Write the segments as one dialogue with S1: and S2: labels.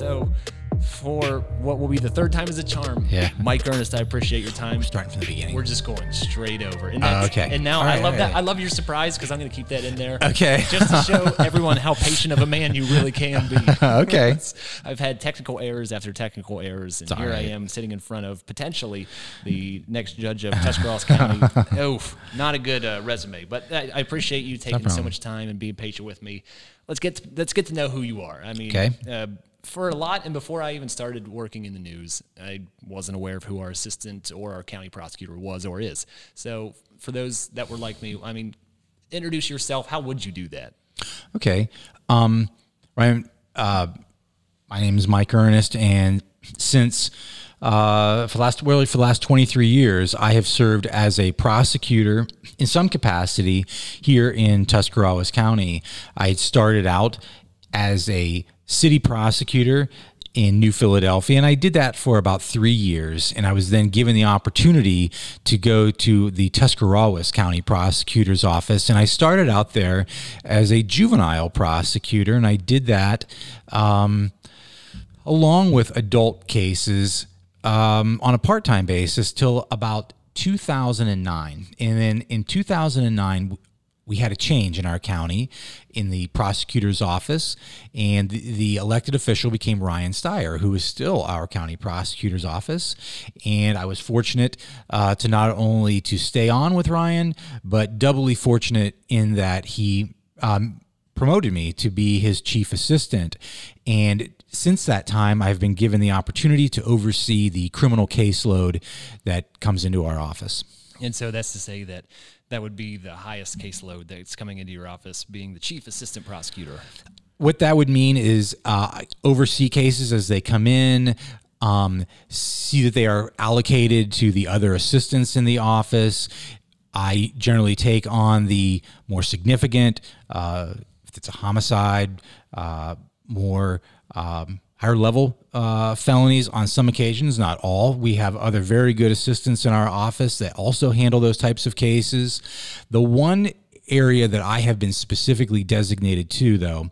S1: So, for what will be the third time is a charm,
S2: Yeah.
S1: Mike Ernest, I appreciate your time.
S2: Starting from the beginning.
S1: We're just going straight over. And
S2: Oh, okay.
S1: And now
S2: All
S1: I love
S2: all
S1: that.
S2: right.
S1: I love your surprise because I'm going to keep that in there.
S2: Okay.
S1: Just to show everyone how patient of a man you really can be.
S2: Okay.
S1: I've had technical errors after technical errors, and
S2: all
S1: here I am sitting in front of potentially the next judge of Tuscarawas County. Oof, not a good uh, resume, but I, I appreciate you taking so much time and being patient with me. Let's get to, let's get to know who you are. I mean,
S2: Okay.
S1: uh, for a lot, and before I even started working in the news, I wasn't aware of who our assistant or our county prosecutor was or is. So, for those that were like me, I mean, introduce yourself. How would you do that?
S2: Okay. Um, Ryan, uh, my name is Mike Ernest, and since uh, for the last really for the last 23 years, I have served as a prosecutor in some capacity here in Tuscarawas County. I had started out as a city prosecutor in New Philadelphia, and I did that for about three years. And I was then given the opportunity to go to the Tuscarawas County Prosecutor's Office, and I started out there as a juvenile prosecutor, and I did that um, along with adult cases um, on a part-time basis till about 2009, and then in 2009 we had a change in our county in the prosecutor's office, and the, the elected official became Ryan Styer, who is still our county prosecutor's office. And I was fortunate uh, to not only to stay on with Ryan, but doubly fortunate in that he um, promoted me to be his chief assistant. And since that time, I've been given the opportunity to oversee the criminal caseload that comes into our office.
S1: And so that's to say that that would be the highest caseload that's coming into your office, being the chief assistant prosecutor.
S2: What that would mean is uh, oversee cases as they come in, um, see that they are allocated to the other assistants in the office. I generally take on the more significant, uh, if it's a homicide, uh, more um, higher level uh, felonies on some occasions, not all. We have other very good assistants in our office that also handle those types of cases. The one area that I have been specifically designated to, though,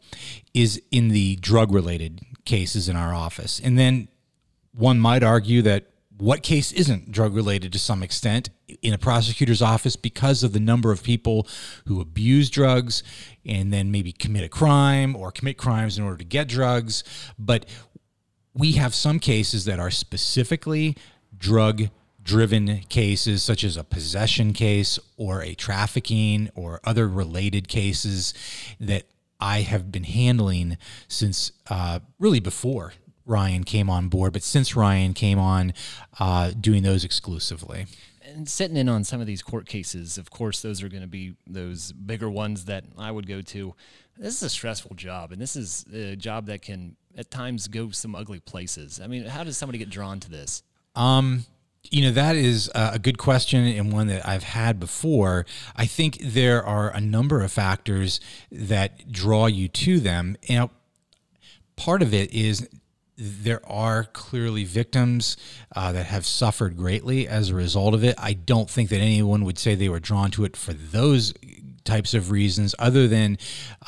S2: is in the drug related cases in our office. And then one might argue that what case isn't drug related to some extent in a prosecutor's office because of the number of people who abuse drugs and then maybe commit a crime or commit crimes in order to get drugs. But we have some cases that are specifically drug driven cases, such as a possession case or a trafficking or other related cases that I have been handling since uh, really before Ryan came on board, but since Ryan came on, uh, doing those exclusively.
S1: And sitting in on some of these court cases, of course, those are going to be those bigger ones that I would go to. This is a stressful job, and this is a job that can at times go some ugly places. I mean, how does somebody get drawn to this?
S2: Um, you know, that is a a good question and one that I've had before. I think there are a number of factors that draw you to them. You know, part of it is there are clearly victims uh, that have suffered greatly as a result of it. I don't think that anyone would say they were drawn to it for those types of reasons, other than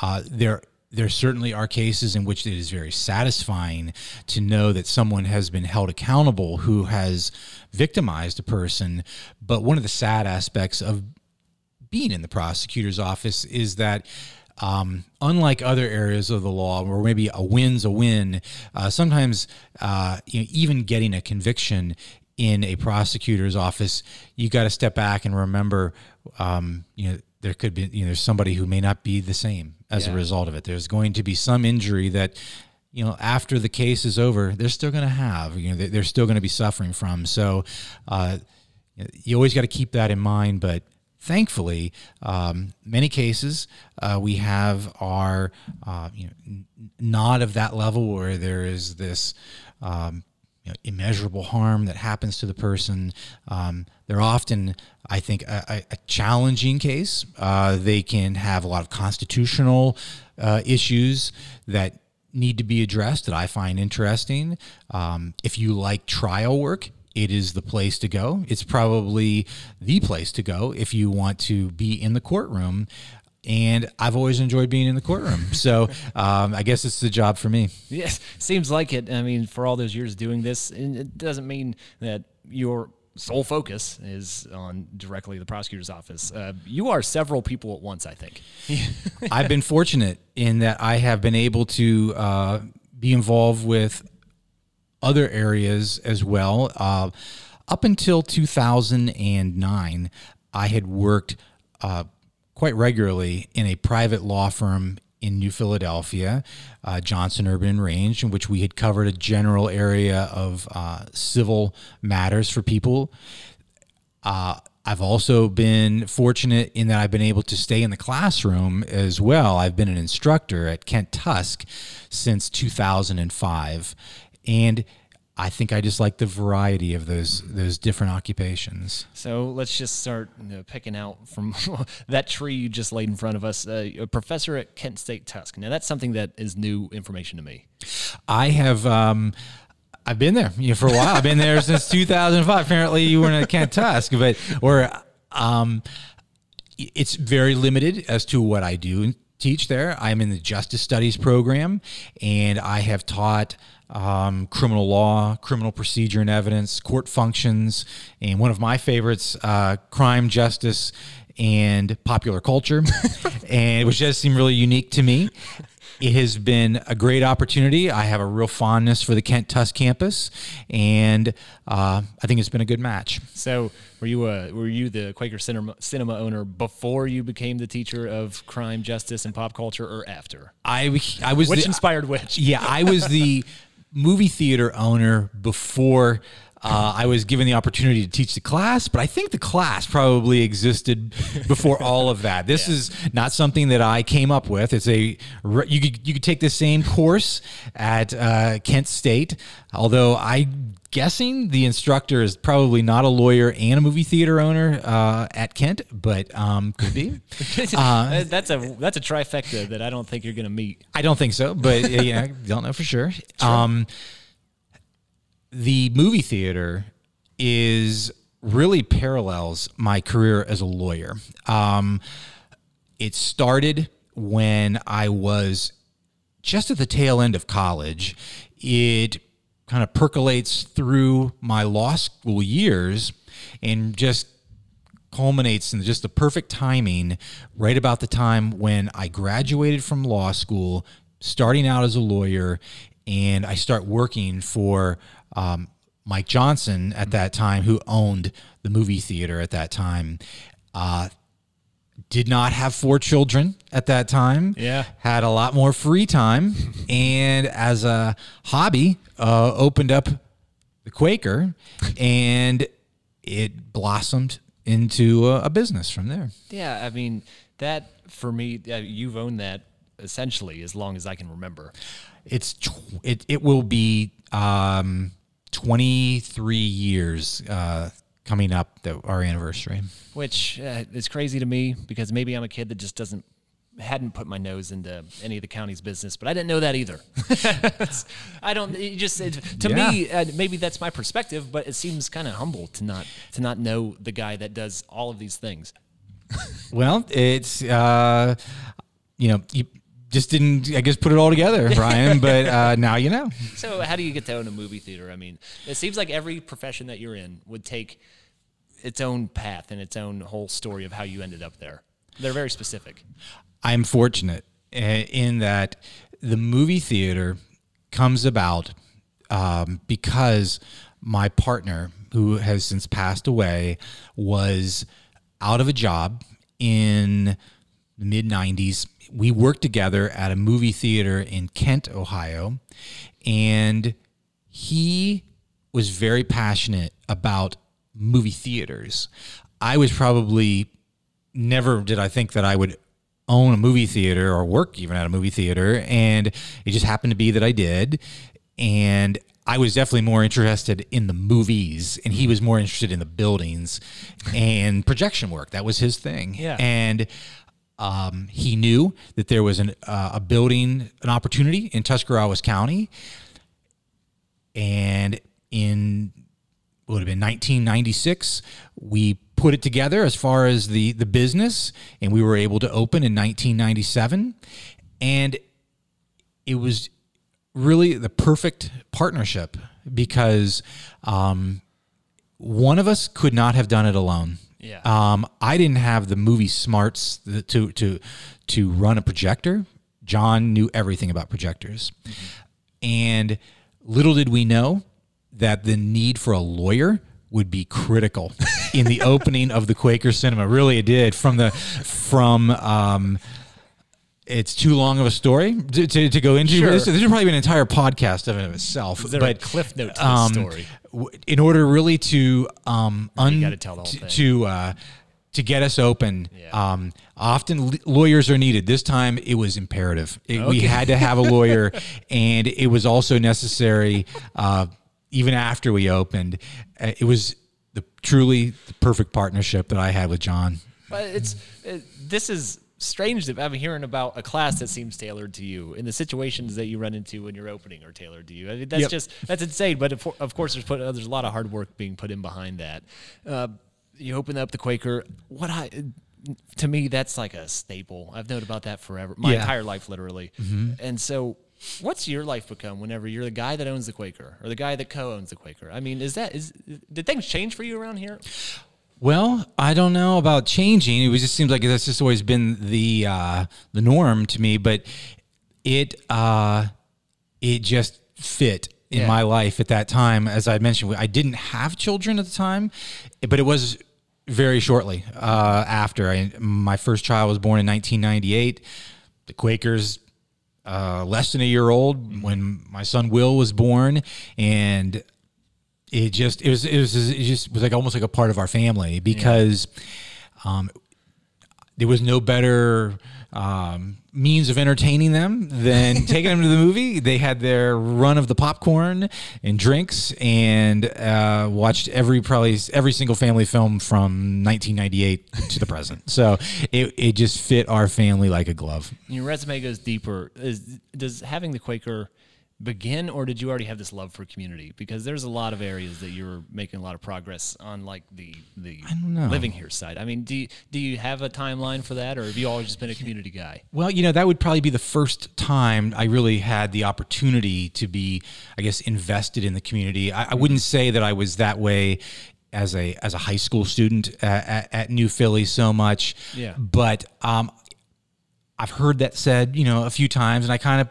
S2: uh, there. There certainly are cases in which it is very satisfying to know that someone has been held accountable who has victimized a person. But one of the sad aspects of being in the prosecutor's office is that um, unlike other areas of the law where maybe a win's a win, uh, sometimes uh, you know, even getting a conviction in a prosecutor's office, you got to step back and remember, um, you know, there could be, you know, there's somebody who may not be the same as a result of it. There's going to be some injury that, you know, after the case is over, they're still going to have, you know, they- they're still going to be suffering from. So, uh, you always got to keep that in mind. But thankfully, um, many cases uh, we have are uh, you know, not of that level where there is this. Um, you know, immeasurable harm that happens to the person. Um, they're often, I think, a, a, a challenging case. Uh, they can have a lot of constitutional uh, issues that need to be addressed that I find interesting. Um, if you like trial work, it is the place to go. It's probably the place to go if you want to be in the courtroom. and I've always enjoyed being in the courtroom. So um, I guess it's the job for me.
S1: Yes, seems like it. I mean, for all those years doing this, it doesn't mean that your sole focus is on directly the prosecutor's office. Uh, you are several people at once, I think.
S2: I've been fortunate in that I have been able to uh, be involved with other areas as well. Uh, up until 2009, I had worked uh, quite regularly in a private law firm in New Philadelphia, uh, Johnson Urban Range, in which we had covered a general area of uh, civil matters for people. Uh, I've also been fortunate in that I've been able to stay in the classroom as well. I've been an instructor at Kent Tusk since 2005. And I think I just like the variety of those those different occupations.
S1: So let's just start you know, picking out from that tree you just laid in front of us. Uh, a professor at Kent State Tusk. Now that's something that is new information to me.
S2: I have. Um, I've been there you know, for a while. I've been there since 2005. Apparently, you weren't at Kent Tusk, but or um, it's very limited as to what I do teach there. I'm in the Justice Studies program, and I have taught um, criminal law, criminal procedure and evidence, court functions, and one of my favorites, uh, crime, justice, and popular culture, and which does seem really unique to me. It has been a great opportunity. I have a real fondness for the Kent Tusk campus, and uh, I think it's been a good match.
S1: So, were you a, were you the Quaker cinema, cinema owner before you became the teacher of crime, justice, and pop culture, or after?
S2: I I was
S1: which
S2: the,
S1: inspired which?
S2: Yeah, I was the movie theater owner before uh, I was given the opportunity to teach the class, but I think the class probably existed before all of that. This yeah. is not something that I came up with. It's a you could you could take the same course at uh, Kent State, although I guessing the instructor is probably not a lawyer and a movie theater owner uh, at Kent, but um, could be.
S1: Uh, that's a that's a trifecta that I don't think you're going to meet.
S2: I don't think so, but you know, don't know for sure. sure. Um, the movie theater is really parallels my career as a lawyer. Um, it started when I was just at the tail end of college. It kind of percolates through my law school years and just culminates in just the perfect timing right about the time when I graduated from law school, starting out as a lawyer, and I start working for um, Mike Johnson at that time, who owned the movie theater at that time, uh, did not have four children at that time.
S1: Yeah.
S2: Had a lot more free time. and as a hobby, uh, opened up the Quaker and it blossomed into a, a, business from there.
S1: Yeah. I mean, that for me, uh, you've owned that essentially as long as I can remember.
S2: It's, tw- it, it will be, um, 23 years uh, coming up, the, our anniversary.
S1: Which uh, is crazy to me because maybe I'm a kid that just doesn't hadn't put my nose into any of the county's business, but I didn't know that either. I don't. It just it, to yeah. me, uh, maybe that's my perspective, but it seems kind of humble to not to not know the guy that does all of these things.
S2: well, it's uh, you know you just didn't, I guess, put it all together, Brian. but uh, now you know.
S1: So, how do you get to own a movie theater? I mean, it seems like every profession that you're in would take its own path and its own whole story of how you ended up there. They're very specific.
S2: I'm fortunate eh, in that the movie theater comes about um, because my partner, who has since passed away, was out of a job in the mid 90s we worked together at a movie theater in Kent, Ohio, and he was very passionate about movie theaters. I was probably never did I think that I would own a movie theater or work even at a movie theater and it just happened to be that I did and I was definitely more interested in the movies and he was more interested in the buildings and projection work. That was his thing.
S1: Yeah.
S2: And um, he knew that there was an, uh, a building, an opportunity in Tuscarawas County. And in would have been 1996, we put it together as far as the the business, and we were able to open in 1997, and it was really the perfect partnership because um, one of us could not have done it alone.
S1: Yeah.
S2: Um, I didn't have the movie smarts to to to run a projector. John knew everything about projectors, and little did we know that the need for a lawyer would be critical in the opening of the Quaker Cinema. Really, it did from the from. Um, it's too long of a story to, to, to go into.
S1: Sure.
S2: This, this would probably be an entire podcast of it of itself.
S1: Is there
S2: but
S1: a cliff note to
S2: um,
S1: story?
S2: W- in order really to um un-
S1: gotta tell the whole
S2: to,
S1: thing.
S2: to uh to get us open
S1: Yeah.
S2: um often l- lawyers are needed. This time it was imperative. It- we had to have a lawyer and it was also necessary uh even after we opened. Uh, it was the truly the perfect partnership that i had with john.
S1: But it's it, this is strange that I'm hearing about a class that seems tailored to you, and the situations that you run into when you're opening are tailored to you. I mean, that's
S2: Yep.
S1: just that's insane. But of, of course, there's put, there's a lot of hard work being put in behind that. Uh, you open up the Quaker. What I to me that's like a staple. I've known about that forever, my
S2: Yeah. Mm-hmm.
S1: entire life, literally. And so. What's your life become whenever you're the guy that owns the Quaker or the guy that co-owns the Quaker? I mean, is that is did things change for you around here?
S2: Well, I don't know about changing. It just seems like that's just always been the uh, the norm to me, but it uh, it just fit in
S1: Yeah.
S2: my life at that time. As I mentioned, I didn't have children at the time, but it was very shortly uh, after. I, my first child was born in 1998. The Quakers uh, less than a year old when my son Will was born, and it just it was it was it just was like almost like a part of our family because um, there was no better um, means of entertaining them than taking them to the movie. They had their run of the popcorn and drinks, and uh, watched every probably every single family film from 1998 to the present. So it it just fit our family like a glove.
S1: Your resume goes deeper. Is, does having the Quaker begin, or did you already have this love for community? Because there's a lot of areas that you're making a lot of progress on, like the the living here side. I mean, do you, do you have a timeline for that, or have you always just been a community guy?
S2: Well, you know, that would probably be the first time I really had the opportunity to be, I guess, invested in the community. I, I wouldn't say that I was that way as a as a high school student at, at, at New Philly so much.
S1: Yeah.
S2: But um, I've heard that said, you know, a few times, and I kind of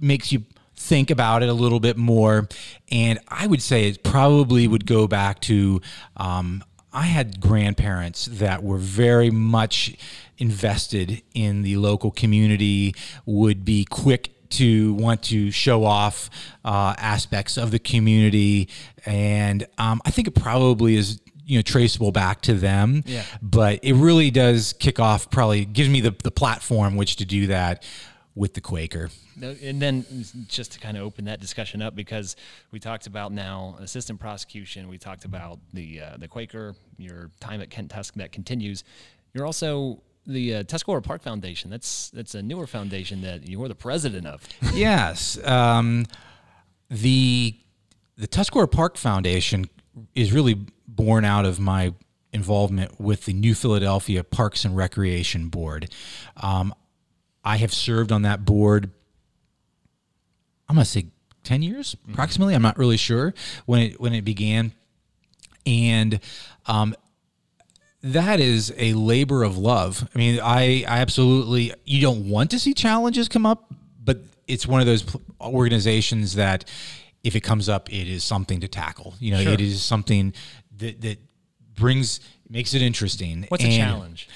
S2: makes you think about it a little bit more. And I would say it probably would go back to um, I had grandparents that were very much invested in the local community, would be quick to want to show off uh, aspects of the community, and um, I think it probably is you know traceable back to them.
S1: Yeah.
S2: But it really does kick off. Probably gives me the the platform which to do that with the Quaker.
S1: And then just to kind of open that discussion up, because we talked about now assistant prosecution, we talked about the uh, the Quaker, your time at Kent Tusk that continues. You're also the uh, Tuscora Park Foundation. That's that's a newer foundation that you're the president of.
S2: yes. Um, the the Tuscora Park Foundation is really born out of my involvement with the New Philadelphia Parks and Recreation Board. Um, I have served on that board. I'm gonna say ten years, approximately. I'm not really sure when it when it began, and um, that is a labor of love. I mean, I, I absolutely, you don't want to see challenges come up, but it's one of those organizations that if it comes up, it is something to tackle. You know,
S1: Sure.
S2: it is something that, that brings, makes it interesting.
S1: What's a challenge?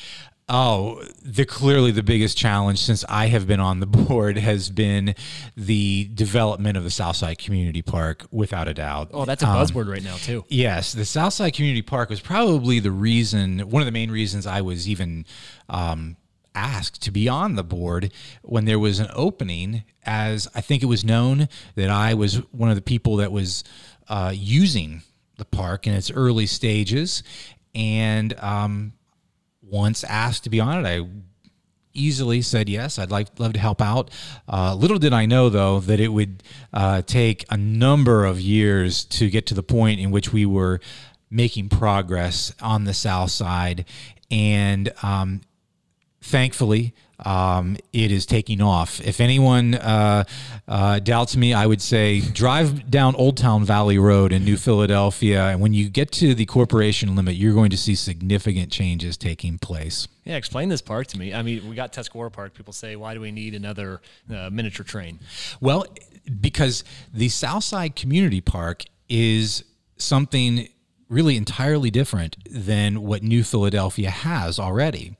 S2: Oh, the clearly the biggest challenge since I have been on the board has been the development of the Southside Community Park, without a doubt.
S1: Oh, that's a
S2: Um,
S1: buzzword right now too.
S2: Yes, the Southside Community Park was probably the reason, one of the main reasons I was even um, asked to be on the board when there was an opening, as I think it was known that I was one of the people that was uh, using the park in its early stages. And um, once asked to be on it, I easily said yes. I'd like love to help out. Uh, little did I know though that it would uh, take a number of years to get to the point in which we were making progress on the south side, and um, thankfully, um, it is taking off. If anyone uh, uh, doubts me, I would say drive down Old Town Valley Road in New Philadelphia, and when you get to the corporation limit, you're going to see significant changes taking place.
S1: Yeah, explain this park to me. I mean, we got Tuscora Park. People say, why do we need another uh, miniature train?
S2: Well, because the Southside Community Park is something really entirely different than what New Philadelphia has already.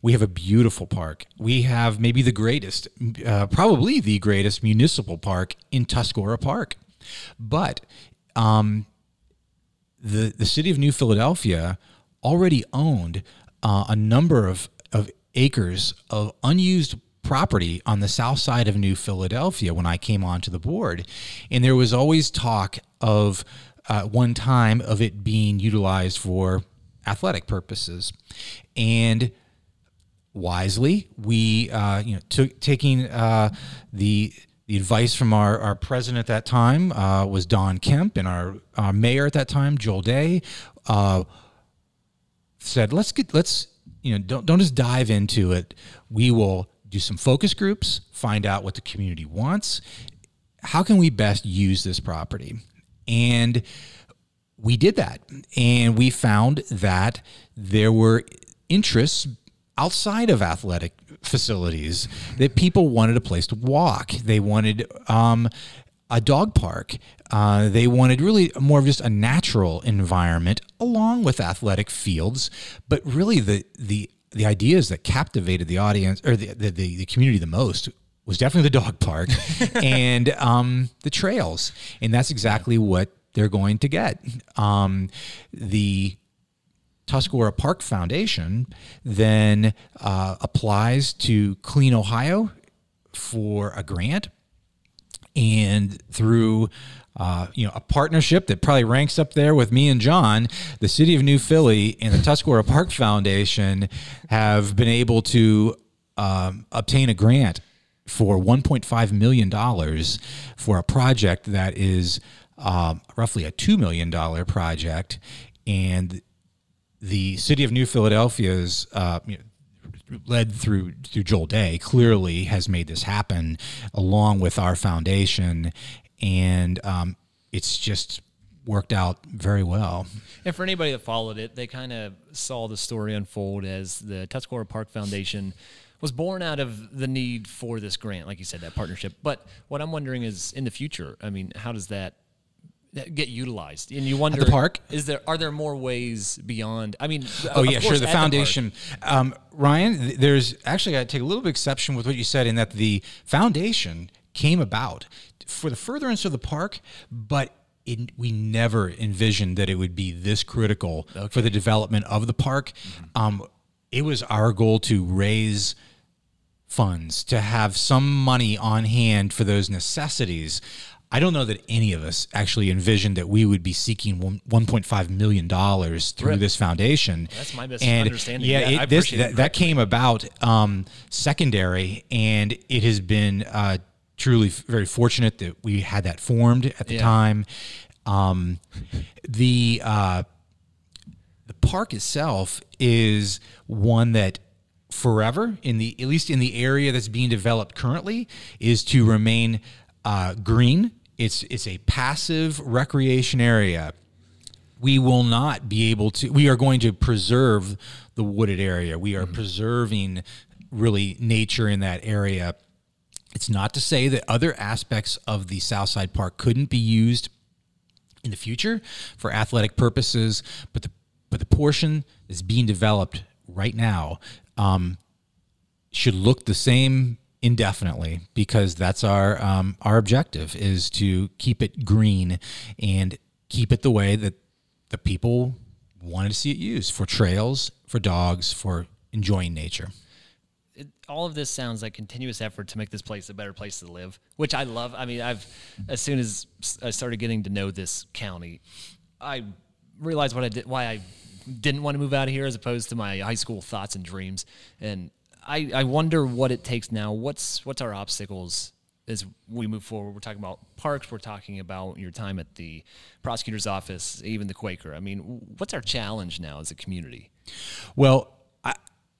S2: We have a beautiful park. We have maybe the greatest, uh, probably the greatest municipal park in Tuscora Park. But um, the the city of New Philadelphia already owned uh, a number of, of acres of unused property on the south side of New Philadelphia when I came onto the board. And there was always talk of uh, one time of it being utilized for athletic purposes. And wisely, we, uh, you know, took taking uh, the the advice from our, our president at that time uh, was Don Kemp, and our, our mayor at that time, Joel Day, uh, said, "Let's get let's you know don't don't just dive into it. We will do some focus groups, find out what the community wants. How can we best use this property?" And we did that. And we found that there were interests outside of athletic facilities that people wanted a place to walk. They wanted um, a dog park. Uh, they wanted really more of just a natural environment along with athletic fields. But really, the the the ideas that captivated the audience or the, the, the community the most was definitely the dog park and um, the trails. And that's exactly what they're going to get. Um, the Tuscora Park Foundation then uh, applies to Clean Ohio for a grant. And through uh, you know, a partnership that probably ranks up there with me and John, the city of New Philly and the Tuscora Park Foundation have been able to um, obtain a grant for 1.5 million dollars for a project that is um, roughly a $2 million project. And the city of New Philadelphia's, uh, you know, led through through Joel Day, clearly has made this happen along with our foundation. And um, it's just worked out very well.
S1: And for anybody that followed it, they kind of saw the story unfold as the Tuscora Park Foundation was born out of the need for this grant, like you said, that partnership. But what I'm wondering is in the future, I mean, how does that get utilized and you wonder
S2: At the park
S1: is there are there more ways beyond i mean
S2: oh yeah sure the foundation the um, ryan there's actually i take a little bit exception with what you said in that the foundation came about for the furtherance of the park but it, we never envisioned that it would be this critical okay. for the development of the park mm-hmm. um, it was our goal to raise funds to have some money on hand for those necessities I don't know that any of us actually envisioned that we would be seeking one point five million dollars through Rip. this foundation.
S1: That's my misunderstanding.
S2: And yeah, it, this that, that, came about um, secondary, and it has been uh, truly very fortunate that we had that formed at the yeah. time. Um, the uh, the park itself is one that forever in the at least in the area that's being developed currently is to remain uh, green. It's it's a passive recreation area. We will not be able to. We are going to preserve the wooded area. We are mm-hmm. preserving really nature in that area. It's not to say that other aspects of the Southside Park couldn't be used in the future for athletic purposes, but the but the portion that's being developed right now um, should look the same indefinitely because that's our um, our objective is to keep it green and keep it the way that the people wanted to see it used for trails, for dogs, for enjoying nature.
S1: It, all of this sounds like continuous effort to make this place a better place to live, which I love. I mean, I've as soon as I started getting to know this county, I realized what I did, why I didn't want to move out of here, as opposed to my high school thoughts and dreams. And I, I wonder what it takes now. What's what's our obstacles as we move forward, we're talking about parks, we're talking about your time at the prosecutor's office, even the Quaker. I mean, what's our challenge now as a community?
S2: Well, I,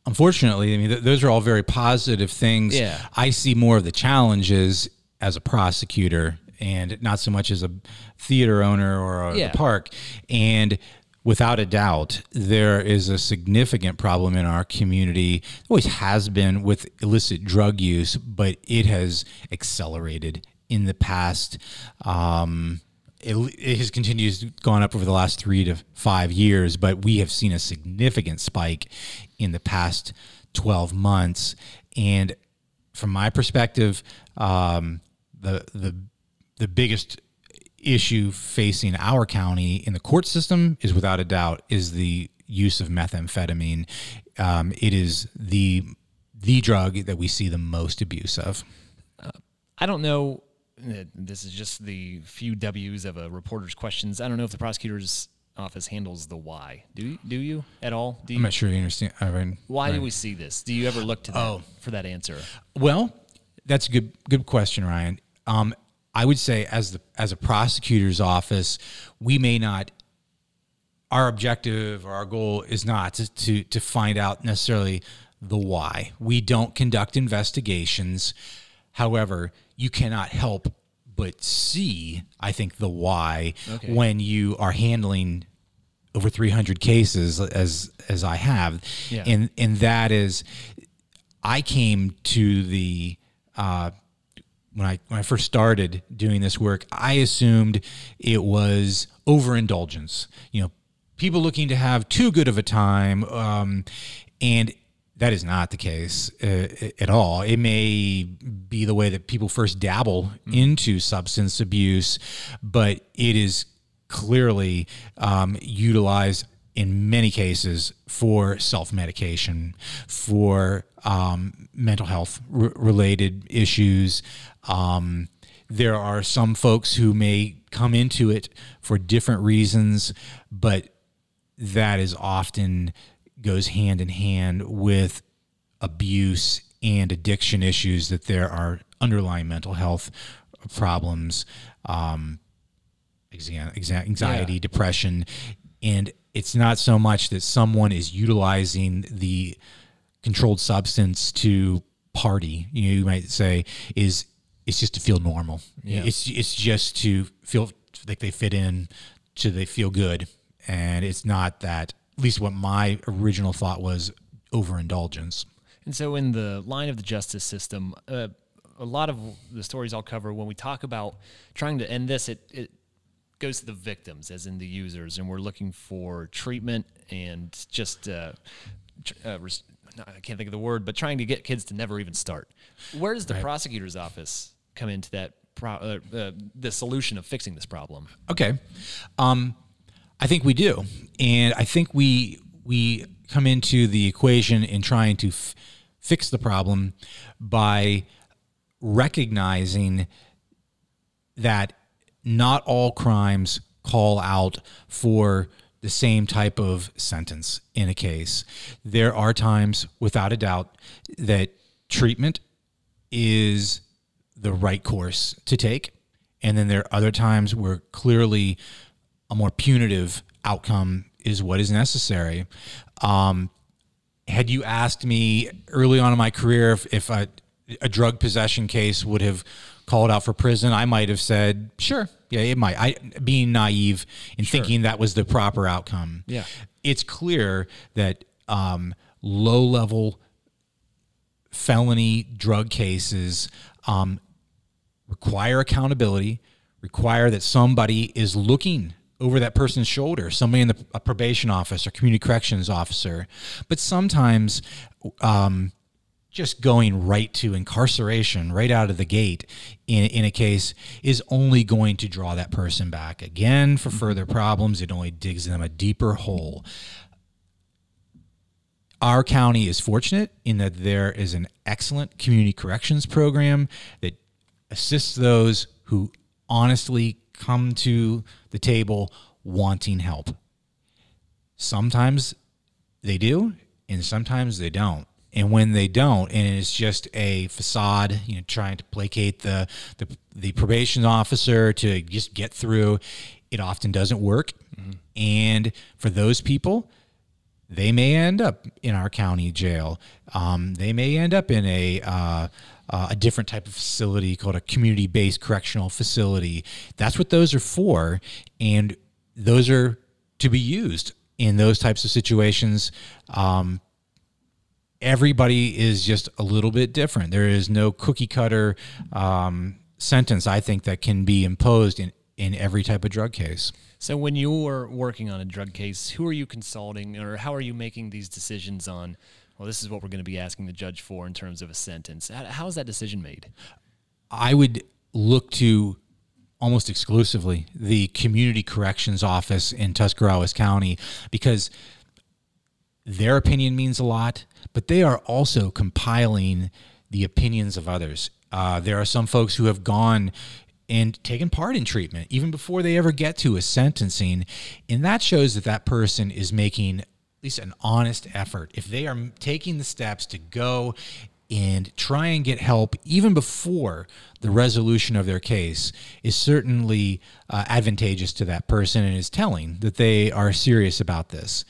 S2: unfortunately, I mean, th- those are all very positive things.
S1: Yeah.
S2: I see more of the challenges as a prosecutor and not so much as a theater owner or a,
S1: Yeah.
S2: park. And without a doubt, there is a significant problem in our community. Always has been with illicit drug use, but it has accelerated in the past. Um, it, it has continued gone up over the last three to five years, but we have seen a significant spike in the past 12 months. And from my perspective, um, the, the, the biggest issue facing our county in the court system is without a doubt is the use of methamphetamine. Um, it is the the drug that we see the most abuse of.
S1: I don't know. uh, This is just the few W's of a reporter's questions. I don't know if the prosecutor's office handles the why. Do you, do you at all? Do you,
S2: I'm not sure you understand. I mean,
S1: why do we see this? Do you ever look to that
S2: Oh.
S1: for that answer?
S2: Well, that's a good good question, Ryan. Um, I would say as the as a prosecutor's office, we may not. Our objective or our goal is not to, to to find out necessarily the why. We don't conduct investigations. However, you cannot help but see, I think, the why
S1: Okay.
S2: when you are handling over 300 cases as as I have,
S1: Yeah.
S2: and and that is I came to the uh, when I when I first started doing this work, I assumed it was overindulgence. You know, people looking to have too good of a time, um, and that is not the case uh, at all. It may be the way that people first dabble into substance abuse, but it is clearly um, utilized in many cases for self medication, for um, mental health r- related issues. Um, there are some folks who may come into it for different reasons, but that is often goes hand in hand with abuse and addiction issues that there are underlying mental health problems um, anxiety
S1: Yeah.
S2: depression and it's not so much that someone is utilizing the controlled substance to party you, know, you might say is it's just to feel normal
S1: Yeah.
S2: it's it's just to feel like they fit in to they feel good and it's not that at least what my original thought was overindulgence
S1: And so, in the line of the justice system, uh, a lot of the stories I'll cover when we talk about trying to end this, it, it goes to the victims, as in the users, and we're looking for treatment and just. Uh, tr- uh, I can't think of the word, but trying to get kids to never even start. Where does the prosecutor's office come into that? Pro- uh, the solution of fixing this problem.
S2: Okay. Um, I think we do. And I think we we come into the equation in trying to f- fix the problem by recognizing that not all crimes call out for the same type of sentence in a case. There are times, without a doubt, that treatment is the right course to take. And then there are other times where clearly a more punitive outcome is what is necessary. Um, had you asked me early on in my career if, if a, a drug possession case would have called out for prison, I might have said, sure, yeah, it might. I being naive in thinking that was the proper outcome.
S1: Yeah.
S2: it's clear that um, low level felony drug cases um, require accountability, require that somebody is looking over that person's shoulder, somebody in the a probation office or community corrections officer. But sometimes, um, just going right to incarceration right out of the gate in, in a case is only going to draw that person back again for further problems. It only digs them a deeper hole our county is fortunate in that there is an excellent community corrections program that assists those who honestly come to the table wanting help. Sometimes they do, and sometimes they don't. And when they don't, and it's just a facade, you know, trying to placate the the, the probation officer to just get through, it often doesn't work. Mm-hmm. And for those people, they may end up in our county jail. Um, they may end up in a uh, uh, a different type of facility called a community based correctional facility. That's what those are for, and those are to be used in those types of situations. Um, everybody is just a little bit different. There is no cookie cutter um, sentence I think that can be imposed in in every type of drug case.
S1: So when you're working on a drug case, who are you consulting or how are you making these decisions on well this is what we're going to be asking the judge for in terms of a sentence. How, is that decision made?
S2: I would look to almost exclusively the community corrections office in Tuscarawas County because their opinion means a lot, but they are also compiling the opinions of others. Uh, there are some folks who have gone and taken part in treatment even before they ever get to a sentencing. And that shows that that person is making least an honest effort. If they are taking the steps to go and try and get help even before the resolution of their case is certainly uh, advantageous to that person and is telling that they are serious about this.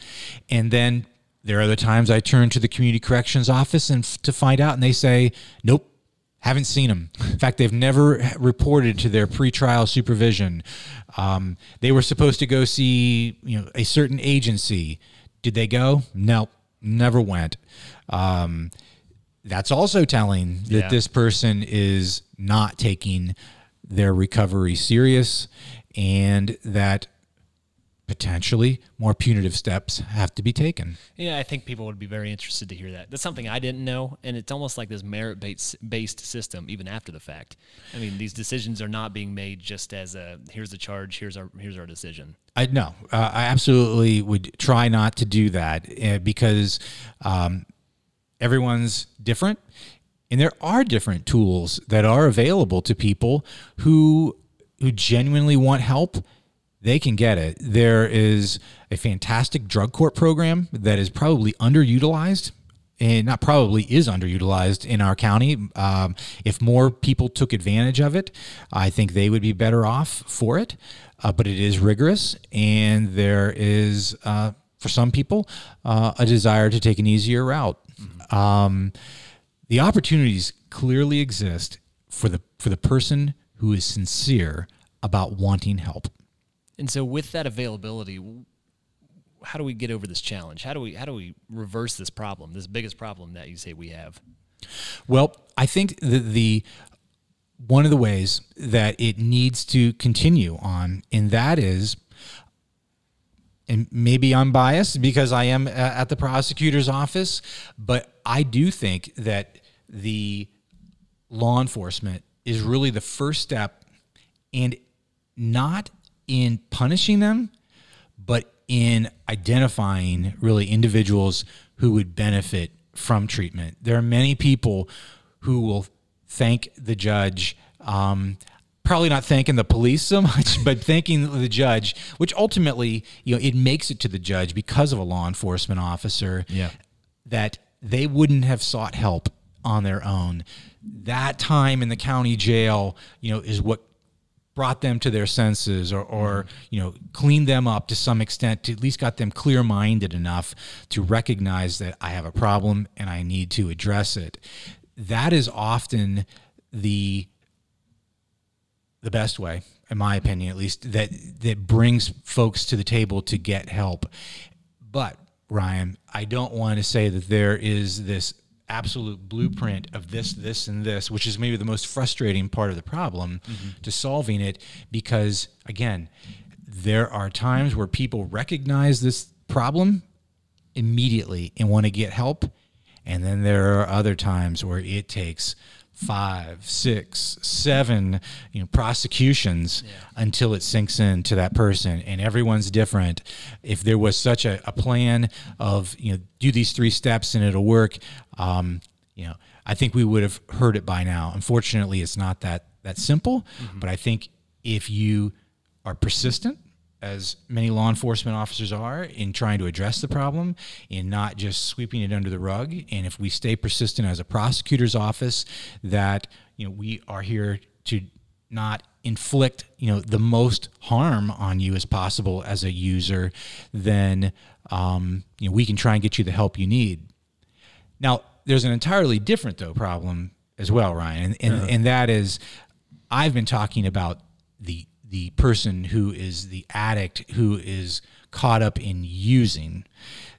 S2: And then there are other times I turn to the community corrections office and f- to find out, and they say, "Nope, haven't seen them. In fact, they've never reported to their pretrial supervision. Um, they were supposed to go see, you know, a certain agency. Did they go? No, never went. Um, that's also telling that yeah. this person is not taking their recovery serious and that potentially more punitive steps have to be taken.
S1: Yeah, I think people would be very interested to hear that. That's something I didn't know, and it's almost like this merit based system even after the fact. I mean, these decisions are not being made just as a here's the charge, here's our here's our decision.
S2: I no, uh, I absolutely would try not to do that uh, because um, everyone's different. And there are different tools that are available to people who who genuinely want help they can get it. There is a fantastic drug court program that is probably underutilized and not probably is underutilized in our county. Um, if more people took advantage of it, I think they would be better off for it. Uh, but it is rigorous, and there is, uh, for some people, uh, a desire to take an easier route. Mm-hmm. Um, the opportunities clearly exist for the for the person who is sincere about wanting help.
S1: And so, with that availability, how do we get over this challenge? How do we how do we reverse this problem, this biggest problem that you say we have?
S2: Well, I think that the one of the ways that it needs to continue on, and that is, and maybe I'm biased because I am uh, at the prosecutor's office, but I do think that the law enforcement is really the first step and not in punishing them, but in identifying really individuals who would benefit from treatment. There are many people who will thank the judge. Um, probably not thanking the police so much, but thanking the judge, which ultimately, you know, it makes it to the judge because of a law enforcement officer.
S1: Yeah.
S2: That they wouldn't have sought help on their own. That time in the county jail, you know, is what brought them to their senses or, or mm-hmm. you know cleaned them up to some extent to at least got them clear-minded enough to recognize that i have a problem and i need to address it that is often the the best way in my opinion at least that that brings folks to the table to get help but ryan i don't want to say that there is this absolute blueprint of this, this, and this, which is maybe the most frustrating part of the problem mm-hmm. to solving it. Because again, there are times where people recognize this problem immediately and want to get help. And then there are other times where it takes five, six, seven, you know, prosecutions yeah. until it sinks into that person. And everyone's different. If there was such a, a plan of, you know, do these three steps and it'll work, um, you know, I think we would have heard it by now. Unfortunately, it's not that that simple. Mm-hmm. But I think if you are persistent as many law enforcement officers are in trying to address the problem in not just sweeping it under the rug. And if we stay persistent as a prosecutor's office that you know we are here to not inflict you know the most harm on you as possible as a user then um, you know we can try and get you the help you need. Now there's an entirely different though problem as well ryan. And and, uh-huh. and that is i've been talking about the the person who is the addict who is caught up in using.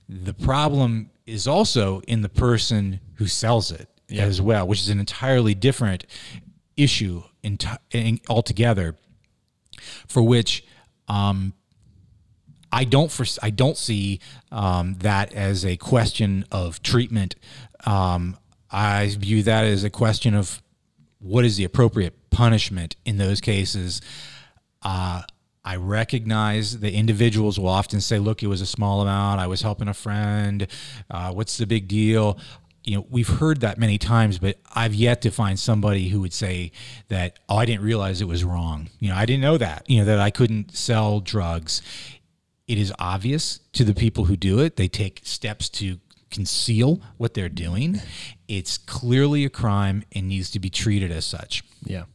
S2: The problem is also in the person who sells it yeah. as well, which is an entirely different issue in, in altogether. For which um, I don't for, I don't see um, that as a question of treatment. Um, I view that as a question of what is the appropriate punishment in those cases. Uh, I recognize the individuals will often say, "Look, it was a small amount. I was helping a friend. Uh, what's the big deal?" You know, we've heard that many times, but I've yet to find somebody who would say that, "Oh, I didn't realize it was wrong. You know, I didn't know that. You know, that I couldn't sell drugs." It is obvious to the people who do it. They take steps to conceal what they're doing. It's clearly a crime and needs to be treated as such.
S1: Yeah.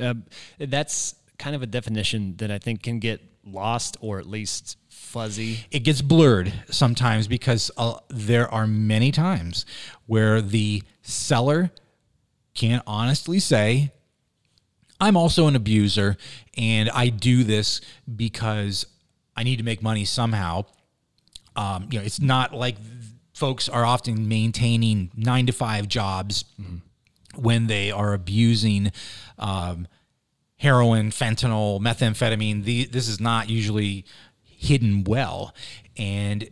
S1: Uh, that's kind of a definition that I think can get lost or at least fuzzy.
S2: It gets blurred sometimes because uh, there are many times where the seller can't honestly say, I'm also an abuser and I do this because I need to make money somehow. Um, you know, it's not like folks are often maintaining nine to five jobs mm-hmm. when they are abusing um, heroin, fentanyl, methamphetamine. The, this is not usually hidden well. And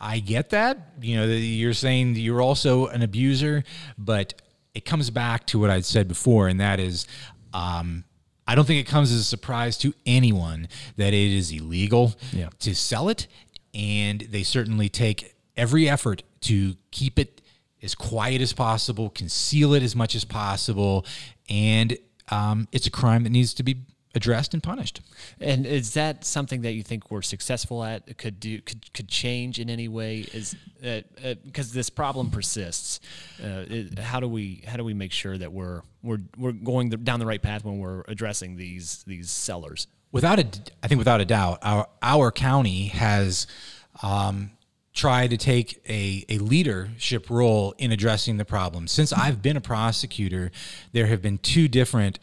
S2: I get that. You know, you're saying you're also an abuser, but it comes back to what I'd said before, and that is, um, I don't think it comes as a surprise to anyone that it is illegal yeah. to sell it, and they certainly take every effort to keep it as quiet as possible, conceal it as much as possible, and um, it's a crime that needs to be addressed and punished.
S1: And is that something that you think we're successful at? Could do could could change in any way? Is because uh, uh, this problem persists? Uh, it, how do we how do we make sure that we're we're we're going the, down the right path when we're addressing these these sellers?
S2: Without a, I think without a doubt, our our county has. Um, try to take a, a leadership role in addressing the problem. Since I've been a prosecutor, there have been two different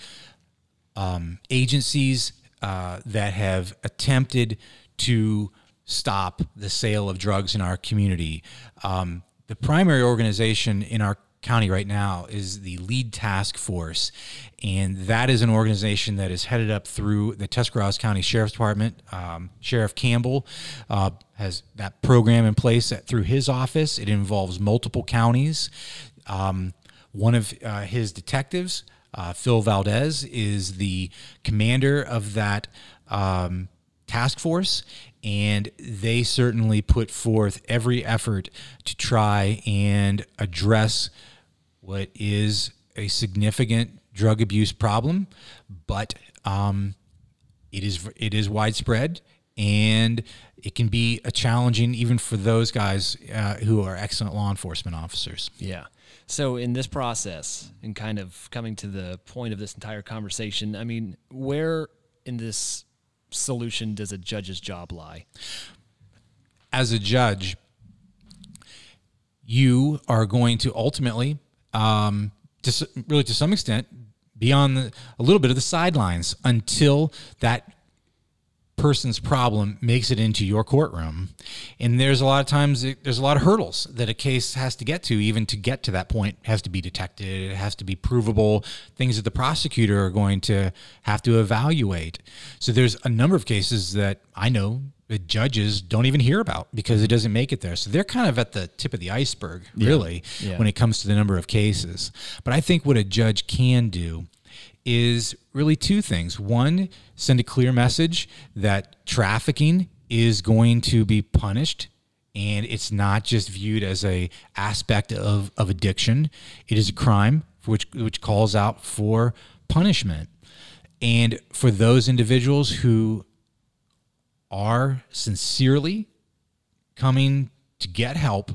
S2: um, agencies uh, that have attempted to stop the sale of drugs in our community. Um, the primary organization in our County right now is the lead task force. And that is an organization that is headed up through the Tuscarawas County Sheriff's Department. Um, Sheriff Campbell uh, has that program in place through his office. It involves multiple counties. Um, one of uh, his detectives, uh, Phil Valdez, is the commander of that um, task force and they certainly put forth every effort to try and address what is a significant drug abuse problem, but um, it is it is widespread and it can be a challenging even for those guys uh, who are excellent law enforcement officers.
S1: Yeah. So in this process and kind of coming to the point of this entire conversation, I mean, where in this solution does a judge's job lie?
S2: As a judge, you are going to ultimately um, to really to some extent be on the, a little bit of the sidelines until that person's problem makes it into your courtroom and there's a lot of times it, there's a lot of hurdles that a case has to get to even to get to that point it has to be detected it has to be provable things that the prosecutor are going to have to evaluate so there's a number of cases that i know the judges don't even hear about because it doesn't make it there. So they're kind of at the tip of the iceberg, really, yeah. Yeah. when it comes to the number of cases. But I think what a judge can do is really two things. One, send a clear message that trafficking is going to be punished and it's not just viewed as a aspect of, of addiction. It is a crime which which calls out for punishment. And for those individuals who are sincerely coming to get help,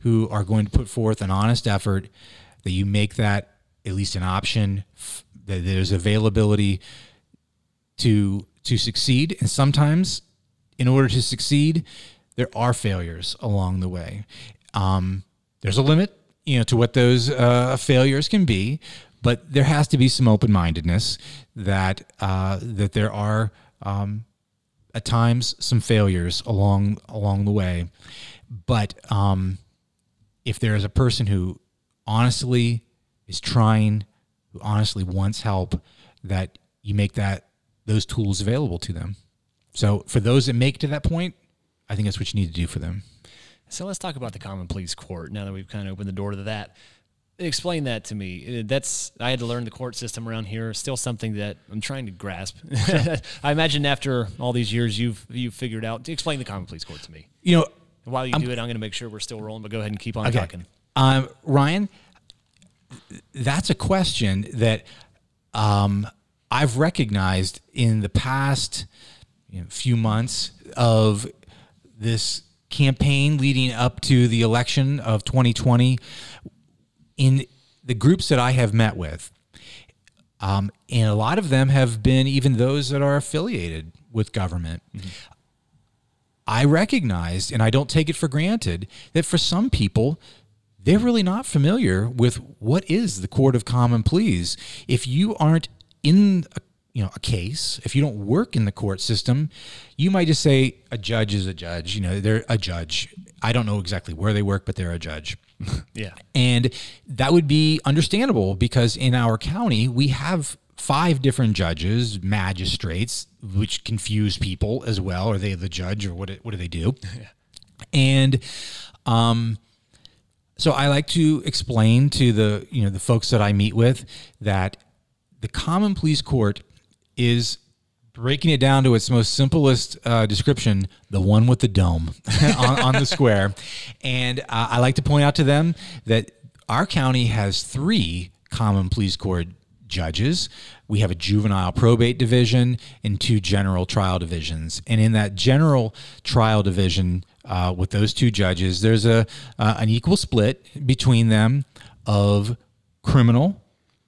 S2: who are going to put forth an honest effort, that you make that at least an option, that there's availability to to succeed. And sometimes, in order to succeed, there are failures along the way. Um, there's a limit, you know, to what those uh, failures can be, but there has to be some open mindedness that uh, that there are um, at times some failures along along the way. But um, if there is a person who honestly is trying, who honestly wants help, that you make that those tools available to them. So for those that make to that point, I think that's what you need to do for them.
S1: So let's talk about the common pleas court now that we've kind of opened the door to that. Explain that to me. Uh, that's I had to learn the court system around here. Still something that I'm trying to grasp. I imagine after all these years, you've you've figured out. Explain the common pleas court to me.
S2: You know,
S1: while you I'm, do it, I'm going to make sure we're still rolling. But go ahead and keep on okay. talking.
S2: Um, Ryan, that's a question that um, I've recognized in the past you know, few months of this campaign leading up to the election of 2020 in the groups that I have met with. Um, and a lot of them have been even those that are affiliated with government. Mm-hmm. I recognize, and I don't take it for granted, that for some people, they're really not familiar with what is the court of common pleas. If you aren't in a, you know a case, if you don't work in the court system, you might just say a judge is a judge. You know, they're a judge. I don't know exactly where they work, but they're a judge.
S1: yeah.
S2: And that would be understandable because in our county, we have five different judges, magistrates, which confuse people as well. Are they the judge or what, what do they do? Yeah. And, um, so I like to explain to the you know the folks that I meet with that the common pleas court is breaking it down to its most simplest uh, description the one with the dome on, on, the square. And uh, i like to point out to them that our county has three common pleas court judges. We have a juvenile probate division and two general trial divisions. And in that general trial division uh, with those two judges there's a uh, an equal split between them of criminal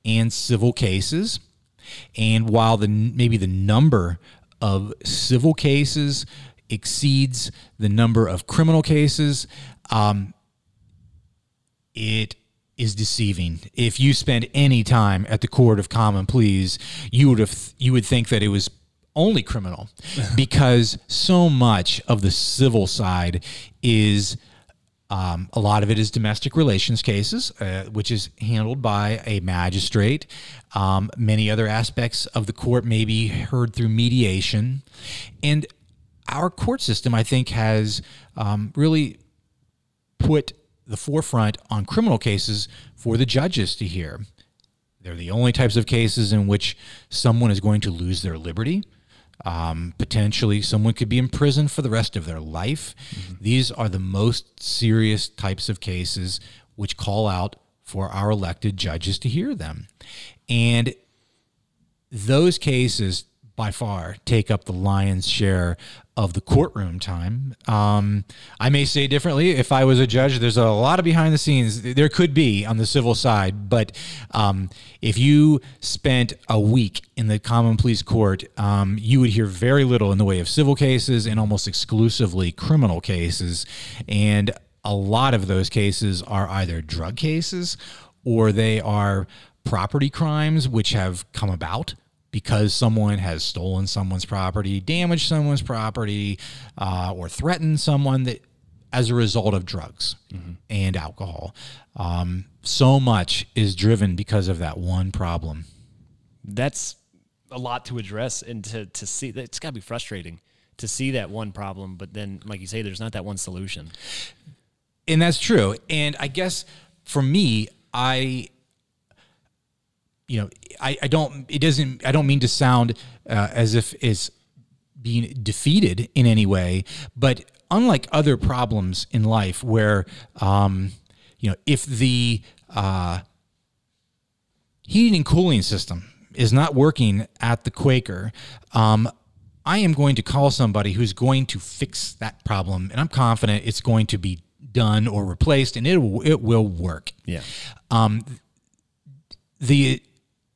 S2: and civil cases. And while the maybe the number of civil cases exceeds the number of criminal cases, um, it is deceiving. If you spend any time at the court of common pleas, you would have you would think that it was only criminal because so much of the civil side is um, a lot of it is domestic relations cases, uh, which is handled by a magistrate. Um, many other aspects of the court may be heard through mediation. And our court system, I think, has um, really put the forefront on criminal cases for the judges to hear. They're the only types of cases in which someone is going to lose their liberty um, potentially, someone could be in prison for the rest of their life. Mm-hmm. These are the most serious types of cases which call out for our elected judges to hear them. And those cases by far take up the lion's share of the courtroom time. Um, I may say differently. If I was a judge, there's a lot of behind the scenes. There could be on the civil side, but um, if you spent a week in the common pleas court, um, you would hear very little in the way of civil cases and almost exclusively criminal cases. And a lot of those cases are either drug cases or they are property crimes which have come about because someone has stolen someone's property, damaged someone's property, uh, or threatened someone that as a result of drugs mm-hmm. and alcohol. Um, so much is driven because of that one problem.
S1: That's a lot to address and to, to see it's got to be frustrating to see that one problem, but then, like you say, there's not that one solution.
S2: And that's true. And I guess for me, I you know, I, I don't, it doesn't, I don't mean to sound uh, as if it's being defeated in any way, but unlike other problems in life where, um, you know, if the uh, heating and cooling system is not working at the Quaker, um, I am going to call somebody who's going to fix that problem, and I'm confident it's going to be done or replaced, and it will, it will work.
S1: Yeah.
S2: The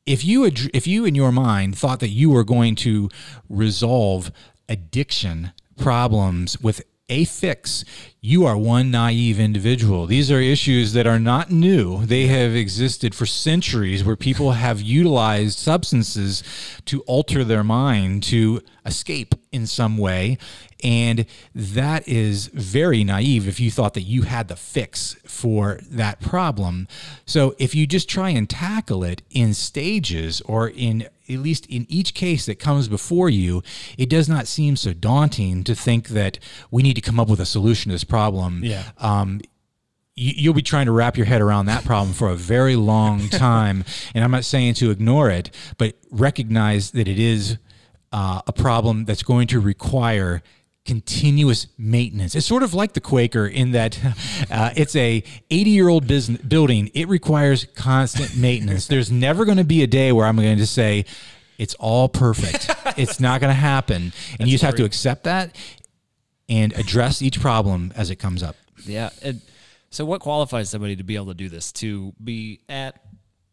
S2: if you ad- if you in your mind thought that you were going to resolve addiction problems with a fix, you are one naive individual. These are issues that are not new. They have existed for centuries where people have utilized substances to alter their mind, to escape in some way. And that is very naive if you thought that you had the fix for that problem. So if you just try and tackle it in stages or in at least in each case that comes before you, it does not seem so daunting to think that we need to come up with a solution to this problem.
S1: Yeah.
S2: Um, you- you'll be trying to wrap your head around that problem for a very long time. and I'm not saying to ignore it, but recognize that it is uh, a problem that's going to require continuous maintenance. It's sort of like the Quaker in that uh, it's a 80 year old business building. It requires constant maintenance. There's never going to be a day where I'm going to say it's all perfect. it's not going to happen, and you just have to accept that and address each problem as it comes up.
S1: Yeah. And so, what qualifies somebody to be able to do this? To be at,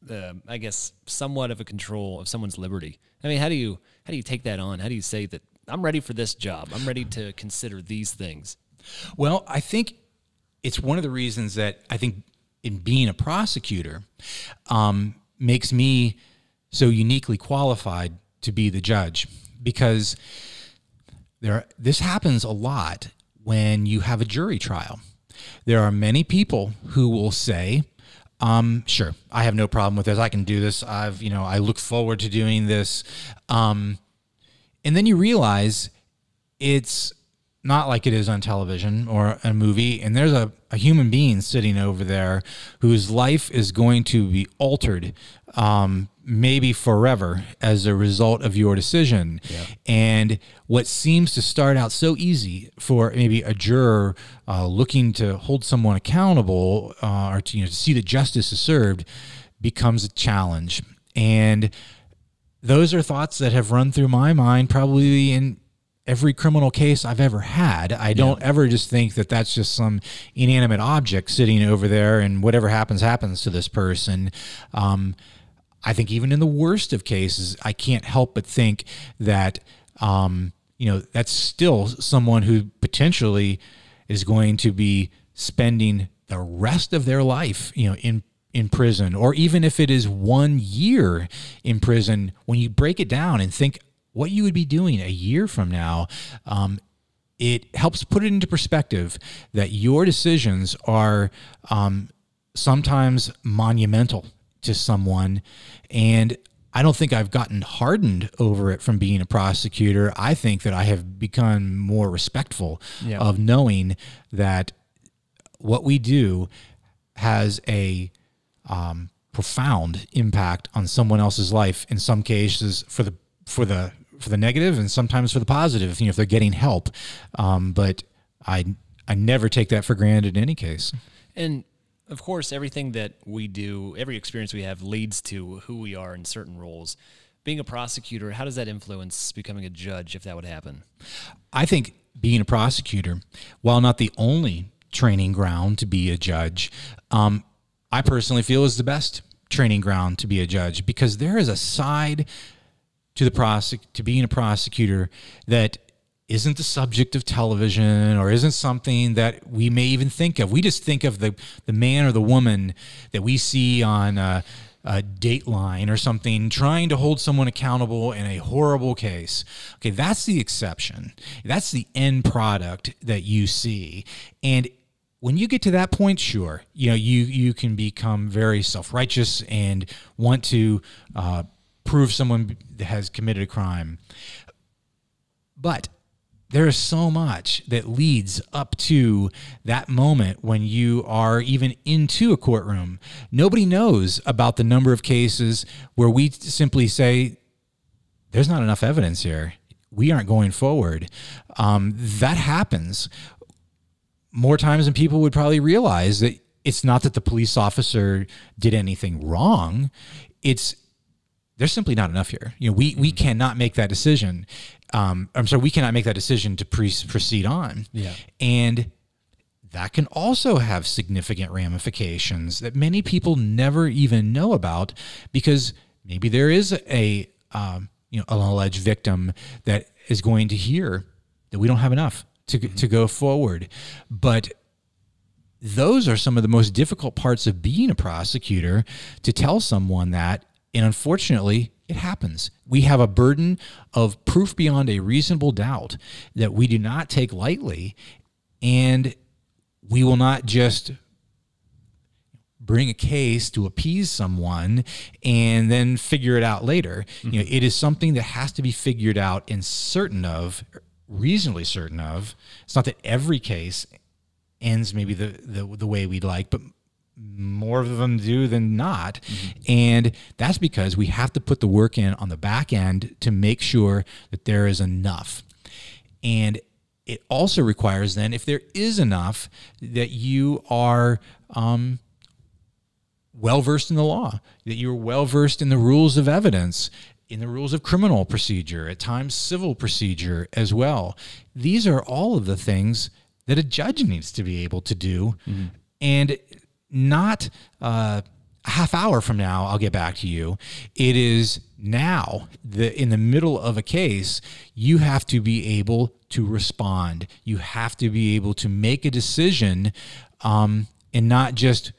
S1: uh, I guess, somewhat of a control of someone's liberty. I mean, how do you how do you take that on? How do you say that I'm ready for this job? I'm ready to consider these things.
S2: Well, I think it's one of the reasons that I think in being a prosecutor um, makes me so uniquely qualified to be the judge because there this happens a lot when you have a jury trial. There are many people who will say, um, sure, I have no problem with this. I can do this. I've, you know, I look forward to doing this. Um, and then you realize it's not like it is on television or a movie. And there's a, a human being sitting over there whose life is going to be altered, um, maybe forever, as a result of your decision. And what seems to start out so easy for maybe a juror uh, looking to hold someone accountable uh, or to, you know, to see that justice is served becomes a challenge. And those are thoughts that have run through my mind probably in every criminal case I've ever had. I don't ever just think that that's just some inanimate object sitting over there and whatever happens, happens to this person. Um, I think even in the worst of cases, I can't help but think that, um, you know, that's still someone who potentially is going to be spending the rest of their life, you know, in in prison, or even if it is one year in prison, when you break it down and think what you would be doing a year from now, um, it helps put it into perspective that your decisions are um, sometimes monumental to someone. And I don't think I've gotten hardened over it from being a prosecutor. I think that I have become more respectful
S1: Yeah.
S2: of knowing that what we do has a um, profound impact on someone else's life. In some cases, for the for the for the negative, and sometimes for the positive. You know, if they're getting help. Um, but I I never take that for granted in any case.
S1: And of course, everything that we do, every experience we have leads to who we are in certain roles. Being a prosecutor, how does that influence becoming a judge if that would happen?
S2: I think being a prosecutor, while not the only training ground to be a judge, um, I personally feel is the best training ground to be a judge because there is a side to the prosec- to being a prosecutor that isn't the subject of television or isn't something that we may even think of. We just think of the the man or the woman that we see on a, a Dateline or something trying to hold someone accountable in a horrible case. Okay, that's the exception. That's the end product that you see, and when you get to that point, sure, you know you you can become very self righteous and want to uh, prove someone has committed a crime. But there is so much that leads up to that moment when you are even into a courtroom. Nobody knows about the number of cases where we simply say, there's not enough evidence here. We aren't going forward. Um, that happens more times than people would probably realize that it's not that the police officer did anything wrong. It's there's simply not enough here. You know, we we cannot make that decision. Um, I'm sorry, we cannot make that decision to pre- proceed on.
S1: Yeah.
S2: and that can also have significant ramifications that many people never even know about because maybe there is a um, you know an alleged victim that is going to hear that we don't have enough to to go forward, but those are some of the most difficult parts of being a prosecutor to tell someone that. And unfortunately it happens. We have a burden of proof beyond a reasonable doubt that we do not take lightly. And we will not just bring a case to appease someone and then figure it out later. You know it is something that has to be figured out and certain of reasonably certain of it's not that every case ends maybe the, the the way we'd like, but more of them do than not. And that's because we have to put the work in on the back end to make sure that there is enough. And it also requires then, if there is enough, that you are um, well versed in the law, that you're well versed in the rules of evidence, in the rules of criminal procedure, at times civil procedure as well. These are all of the things that a judge needs to be able to do. And not uh, a half hour from now, I'll get back to you. It is now, the, in the middle of a case, you have to be able to respond. You have to be able to make a decision um, and not just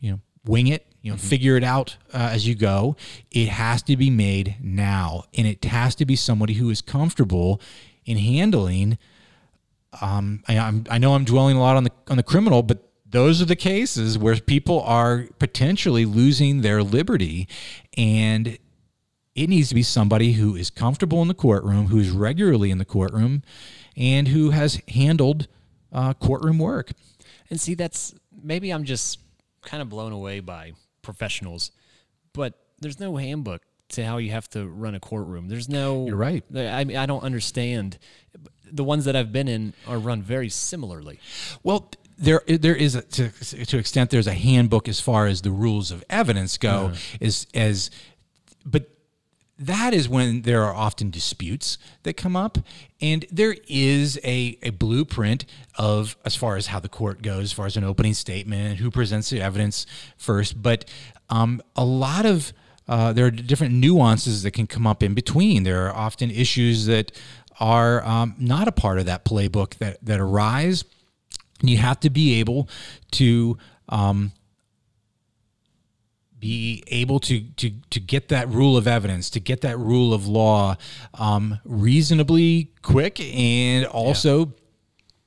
S2: you know wing it you know figure it out uh, as you go. It has to be made now and it has to be somebody who is comfortable in handling um, I, I'm, I know i'm dwelling a lot on the on the criminal but those are the cases where people are potentially losing their liberty and it needs to be somebody who is comfortable in the courtroom who's regularly in the courtroom and who has handled uh, courtroom work.
S1: And see, that's maybe I'm just kind of blown away by professionals, but there's no handbook to how you have to run a courtroom. There's no.
S2: You're right.
S1: I mean, I don't understand. The ones that I've been in are run very similarly.
S2: Well, there there is a, to to extent there's a handbook as far as the rules of evidence go uh-huh. is as but that is when there are often disputes that come up and there is a, a blueprint of as far as how the court goes as far as an opening statement who presents the evidence first. But um, a lot of uh, there are different nuances that can come up in between. There are often issues that are um, not a part of that playbook that, that arise. You have to be able to um, be able to to to get that rule of evidence, to get that rule of law um, reasonably quick, and also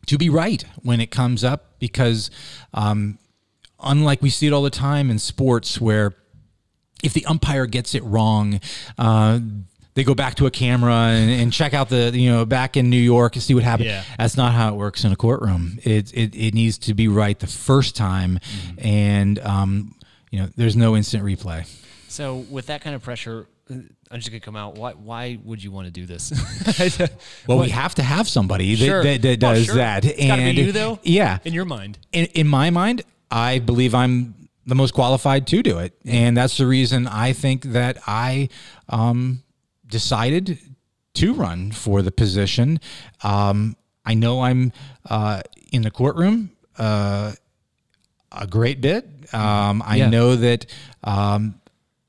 S2: to be right when it comes up. Because um, unlike we see it all the time in sports, where if the umpire gets it wrong, uh, they go back to a camera and, and check out the you know back in New York and see what happened.
S1: Yeah.
S2: That's not how it works in a courtroom. It it, it needs to be right the first time, and um, you know there's no instant replay.
S1: So with that kind of pressure, I'm just gonna come out. Why? Why would you want to do this?
S2: Well, we have to have somebody that,
S1: Sure.
S2: that, that
S1: Well,
S2: does
S1: sure.
S2: that.
S1: It's be you, though?
S2: Yeah.
S1: in your mind.
S2: in, in my mind, I believe I'm the most qualified to do it, and that's the reason I think that I um, decided to run for the position. Um, I know I'm uh, in the courtroom uh, a great bit. Um, I
S1: Yeah.
S2: know that um,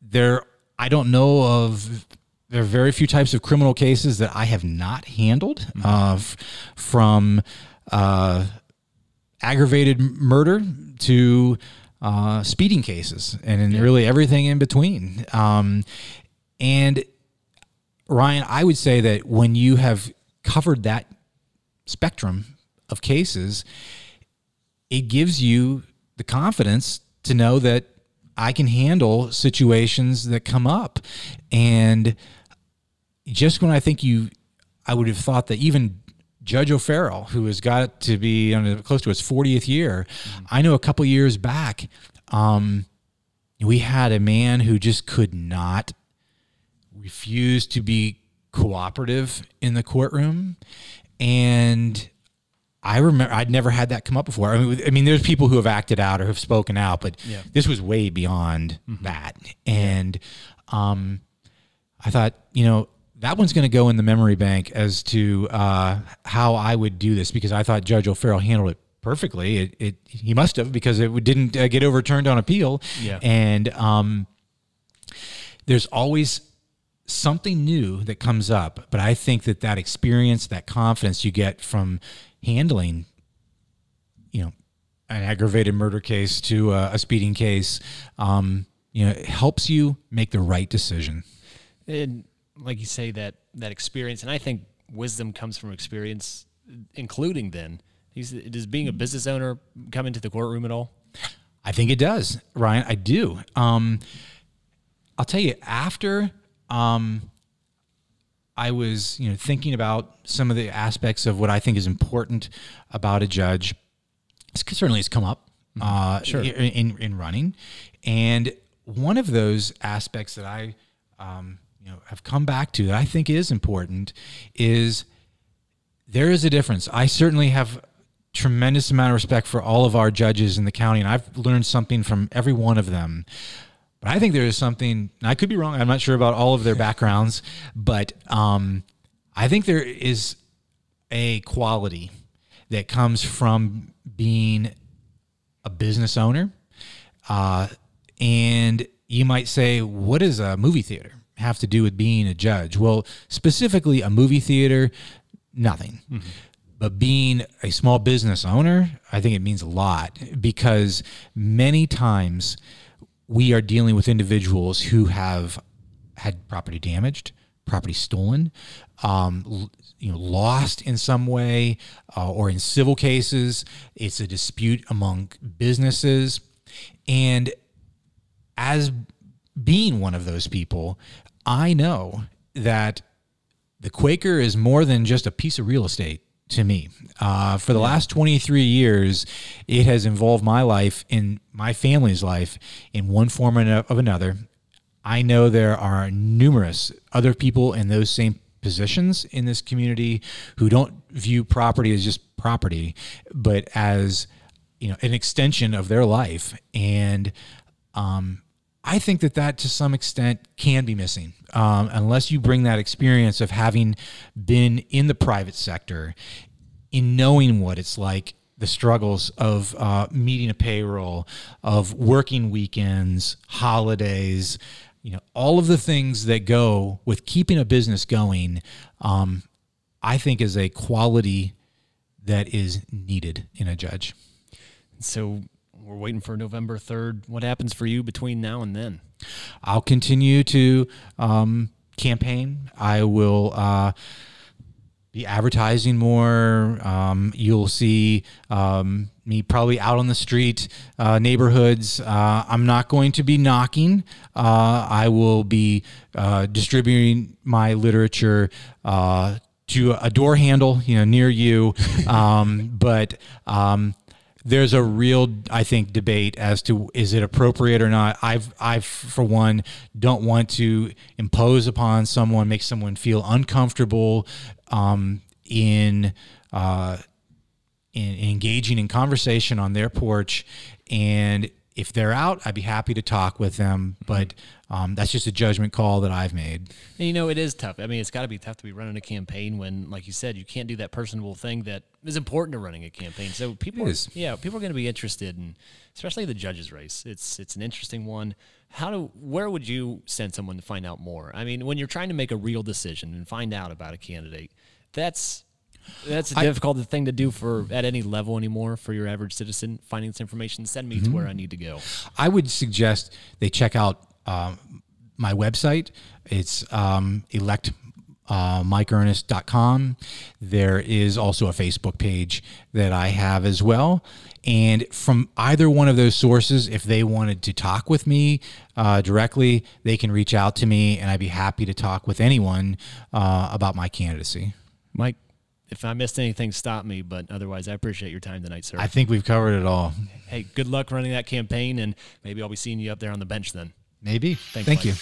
S2: there. I don't know of. There are very few types of criminal cases that I have not handled, uh, f- from uh, aggravated murder to uh, speeding cases and in really everything in between. Um, and Ryan, I would say that when you have covered that spectrum of cases, it gives you the confidence to know that I can handle situations that come up. And just when I think you, I would have thought that even Judge O'Farrell, who has got to be close to his 40th year, I know a couple years back, um, we had a man who just could not refuse to be cooperative in the courtroom. And I remember I'd never had that come up before. I mean, I mean, there's people who have acted out or have spoken out, but
S1: Yeah.
S2: this was way beyond that. And um, I thought, you know, that one's going to go in the memory bank as to uh, how I would do this because I thought Judge O'Farrell handled it perfectly. It, it he must have because it didn't uh, get overturned on appeal.
S1: Yeah.
S2: And um, there's always something new that comes up, but I think that that experience, that confidence you get from handling, you know, an aggravated murder case to a, a speeding case, um, you know, it helps you make the right decision.
S1: And like you say, that that experience, and I think wisdom comes from experience, including then. Does being a business owner come into the courtroom at all?
S2: I think it does, Ryan. I do. Um, I'll tell you after um, I was, you know, thinking about some of the aspects of what I think is important about a judge. Certainly has come up uh,
S1: Sure.
S2: in in running, and one of those aspects that I, um, you know, have come back to that I think is important is there is a difference. I certainly have tremendous amount of respect for all of our judges in the county, and I've learned something from every one of them. But I think there is something. and I could be wrong. I'm not sure about all of their backgrounds, but um, I think there is a quality that comes from being a business owner. Uh, and you might say, what does a movie theater have to do with being a judge? Well, specifically, a movie theater, nothing. But being a small business owner, I think it means a lot because many times we are dealing with individuals who have had property damaged, property stolen, um, you know, lost in some way, uh, or in civil cases, it's a dispute among businesses, and as being one of those people, I know that the Quaker is more than just a piece of real estate to me. Uh, for the last 23 years, it has involved my life in my family's life in one form or of another. I know there are numerous other people in those same positions in this community who don't view property as just property, but as you know an extension of their life. And um, I think that that to some extent can be missing um, unless you bring that experience of having been in the private sector, in knowing what it's like, the struggles of uh, meeting a payroll, of working weekends, holidays, you know, all of the things that go with keeping a business going. Um, I think is a quality that is needed in a judge.
S1: So we're waiting for November 3rd. What happens for you between now and then?
S2: I'll continue to um, campaign. I will uh, be advertising more. Um, you'll see um, me probably out on the street, uh, neighborhoods. Uh, I'm not going to be knocking. Uh, I will be uh, distributing my literature. Uh, to a door handle, you know, near you, um, but um, there's a real i think debate as to is it appropriate or not. I've i've for one don't want to impose upon someone make someone feel uncomfortable um, in uh, in engaging in conversation on their porch. And if they're out i'd be happy to talk with them but um, that's just a judgment call that i've made
S1: And, you know, it is tough. I mean, it's got to be tough to be running a campaign when, like you said, you can't do that personable thing that is important to running a campaign. So people, are, yeah, people are going to be interested in, especially the judges race. It's it's an interesting one. How do where would you send someone to find out more? I mean, when you're trying to make a real decision and find out about a candidate, that's that's a difficult thing to do for at any level anymore for your average citizen. Finding this information, send me to where I need to go.
S2: I would suggest they check out um, my website. It's um, elect uh, MikeEarnest.com. There is also a Facebook page that I have as well. And from either one of those sources, if they wanted to talk with me uh, directly, they can reach out to me, and I'd be happy to talk with anyone uh, about my candidacy.
S1: Mike, if I missed anything, stop me. But otherwise, I appreciate your time tonight, sir.
S2: I think we've covered it all.
S1: hey, good luck running that campaign, and maybe I'll be seeing you up there on the bench then.
S2: Maybe.
S1: Thanks,
S2: Thank
S1: Mike.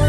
S2: you.